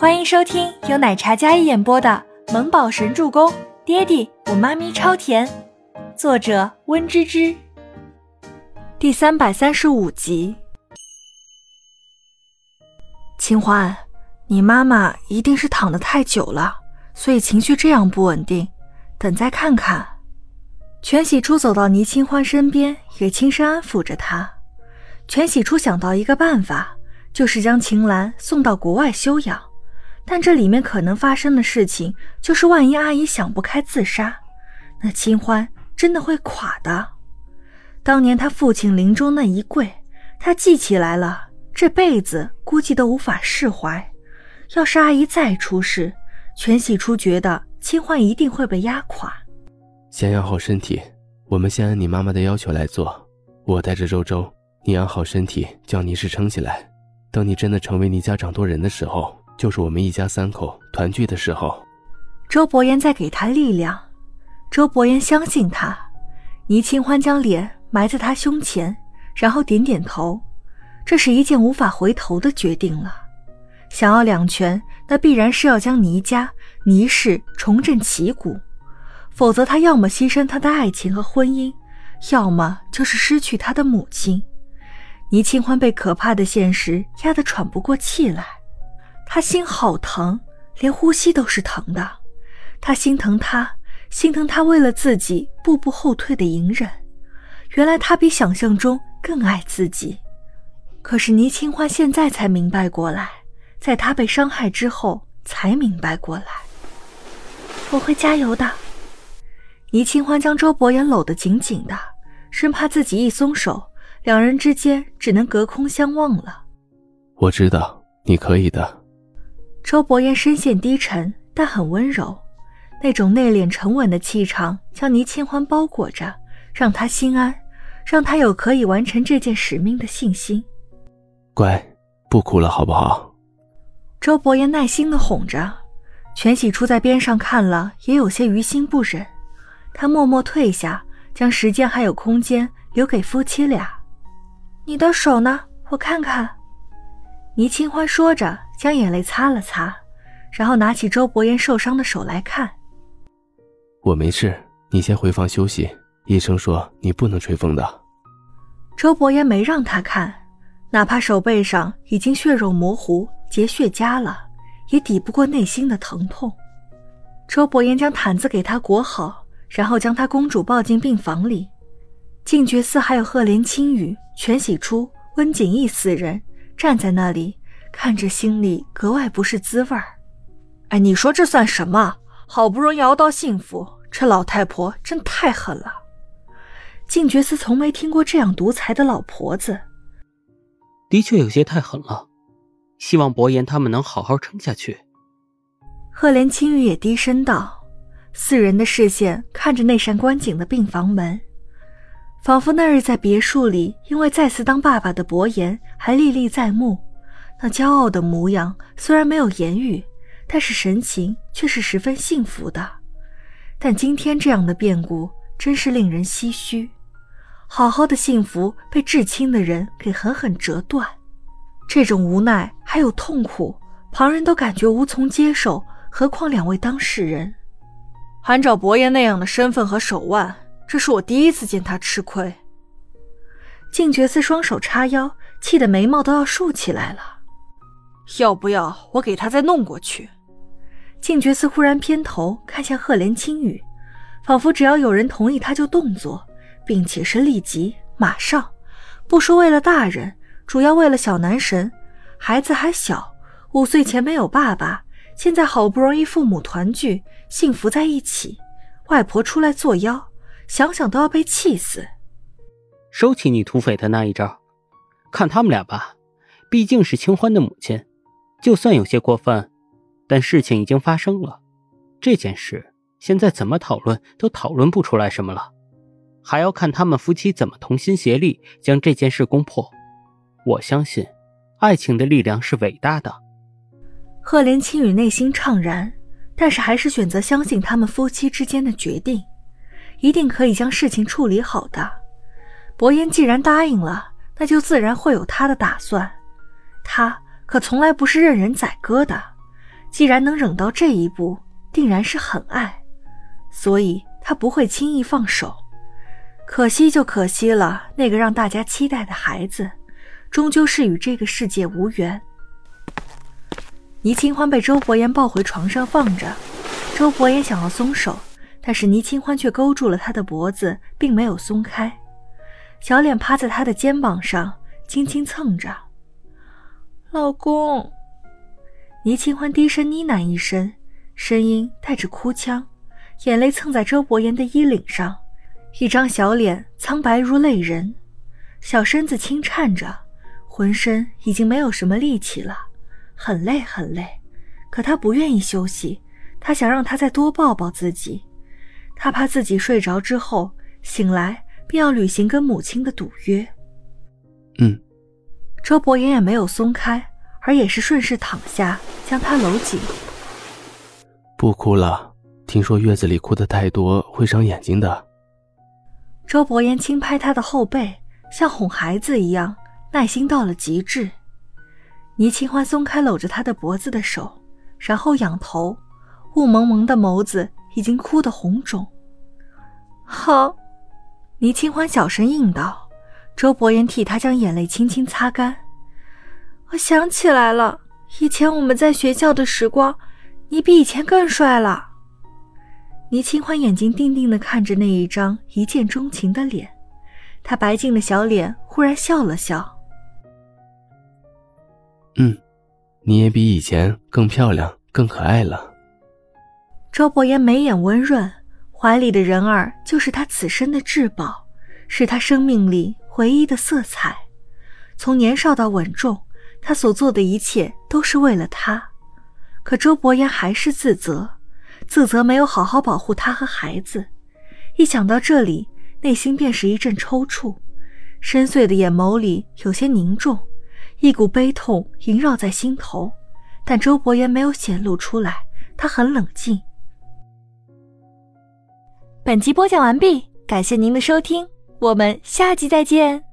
欢迎收听由奶茶嘉一演播的《萌宝神助攻》，爹地我妈咪超甜，作者温芝芝。第三百三十五集。清欢，你妈妈一定是躺得太久了，所以情绪这样不稳定。等再看看。全喜初走到倪清欢身边，也轻声安抚着她。全喜初想到一个办法，就是将秦岚送到国外休养。但这里面可能发生的事情，就是万一阿姨想不开自杀，那清欢真的会垮的。当年他父亲临终那一跪，他记起来了，这辈子估计都无法释怀。要是阿姨再出事，全喜初觉得清欢一定会被压垮。先养好身体，我们先按你妈妈的要求来做。我带着周周，你养好身体，将倪氏撑起来。等你真的成为倪家掌舵人的时候。就是我们一家三口团聚的时候。周伯言在给他力量，周伯言相信他。倪清欢将脸埋在他胸前，然后点点头。这是一件无法回头的决定了。想要两全，那必然是要将倪家、倪氏重振旗鼓，否则他要么牺牲他的爱情和婚姻，要么就是失去他的母亲。倪清欢被可怕的现实压得喘不过气来。他心好疼，连呼吸都是疼的。他心疼他，心疼他为了自己步步后退的隐忍。原来他比想象中更爱自己。可是倪清欢现在才明白过来，在他被伤害之后才明白过来。我会加油的。倪清欢将周伯言搂得紧紧的，生怕自己一松手，两人之间只能隔空相望了。我知道你可以的。周伯言声线低沉，但很温柔，那种内敛沉稳的气场将倪清欢包裹着，让他心安，让他有可以完成这件使命的信心。乖，不哭了，好不好？周伯言耐心的哄着，全喜初在边上看了，也有些于心不忍。他默默退下，将时间还有空间留给夫妻俩。你的手呢？我看看。倪清欢说着，将眼泪擦了擦，然后拿起周伯言受伤的手来看。我没事，你先回房休息。医生说你不能吹风的。周伯言没让他看，哪怕手背上已经血肉模糊、结血痂了，也抵不过内心的疼痛。周伯言将毯子给他裹好，然后将他公主抱进病房里。静觉寺还有赫连青羽、全喜初、温景逸四人。站在那里看着，心里格外不是滋味儿。哎，你说这算什么？好不容易熬到幸福，这老太婆真太狠了。静觉寺从没听过这样独裁的老婆子，的确有些太狠了。希望伯言他们能好好撑下去。赫连青羽也低声道。四人的视线看着那扇关紧的病房门。仿佛那日在别墅里，因为再次当爸爸的伯言还历历在目。那骄傲的模样虽然没有言语，但是神情却是十分幸福的。但今天这样的变故真是令人唏嘘。好好的幸福被至亲的人给狠狠折断，这种无奈还有痛苦，旁人都感觉无从接受，何况两位当事人。按照伯爷那样的身份和手腕。这是我第一次见他吃亏。静觉寺双手叉腰，气得眉毛都要竖起来了。要不要我给他再弄过去？静觉寺忽然偏头看向赫连青羽，仿佛只要有人同意他就动作，并且是立即马上。不说为了大人，主要为了小男神。孩子还小，五岁前没有爸爸，现在好不容易父母团聚，幸福在一起，外婆出来作妖。想想都要被气死。收起你土匪的那一招，看他们俩吧，毕竟是清欢的母亲，就算有些过分，但事情已经发生了，这件事现在怎么讨论都讨论不出来什么了，还要看他们夫妻怎么同心协力将这件事攻破。我相信，爱情的力量是伟大的。赫连青羽内心怅然，但是还是选择相信他们夫妻之间的决定。一定可以将事情处理好的。伯言既然答应了，那就自然会有他的打算。他可从来不是任人宰割的。既然能忍到这一步，定然是很爱，所以他不会轻易放手。可惜就可惜了，那个让大家期待的孩子，终究是与这个世界无缘。倪清欢被周伯言抱回床上放着，周伯言想要松手，但是倪清欢却勾住了他的脖子，并没有松开。小脸趴在他的肩膀上，轻轻蹭着。老公，倪清欢低声呢喃一声，声音带着哭腔，眼泪蹭在周伯言的衣领上，一张小脸苍白如泪人，小身子轻颤着，浑身已经没有什么力气了，很累很累。可他不愿意休息，他想让他再多抱抱自己，他怕自己睡着之后醒来便要履行跟母亲的赌约。嗯。周伯言也没有松开，而也是顺势躺下，将他搂紧。不哭了，听说月子里哭的太多会伤眼睛的。周伯言轻拍他的后背，像哄孩子一样，耐心到了极致。倪清欢松开搂着他的脖子的手，然后仰头，雾蒙蒙的眸子已经哭得红肿。好，倪清欢小声应道。周伯言替他将眼泪轻轻擦干。我想起来了，以前我们在学校的时光，你比以前更帅了。倪清欢眼睛定定地看着那一张一见钟情的脸，他白净的小脸忽然笑了笑。嗯，你也比以前更漂亮、更可爱了。周伯言眉眼温润，怀里的人儿就是他此生的至宝，是他生命里。唯一的色彩，从年少到稳重，他所做的一切都是为了他。可周伯言还是自责，自责没有好好保护他和孩子。一想到这里，内心便是一阵抽搐，深邃的眼眸里有些凝重，一股悲痛萦绕在心头。但周伯言没有显露出来，他很冷静。本集播讲完毕，感谢您的收听。我们下集再见。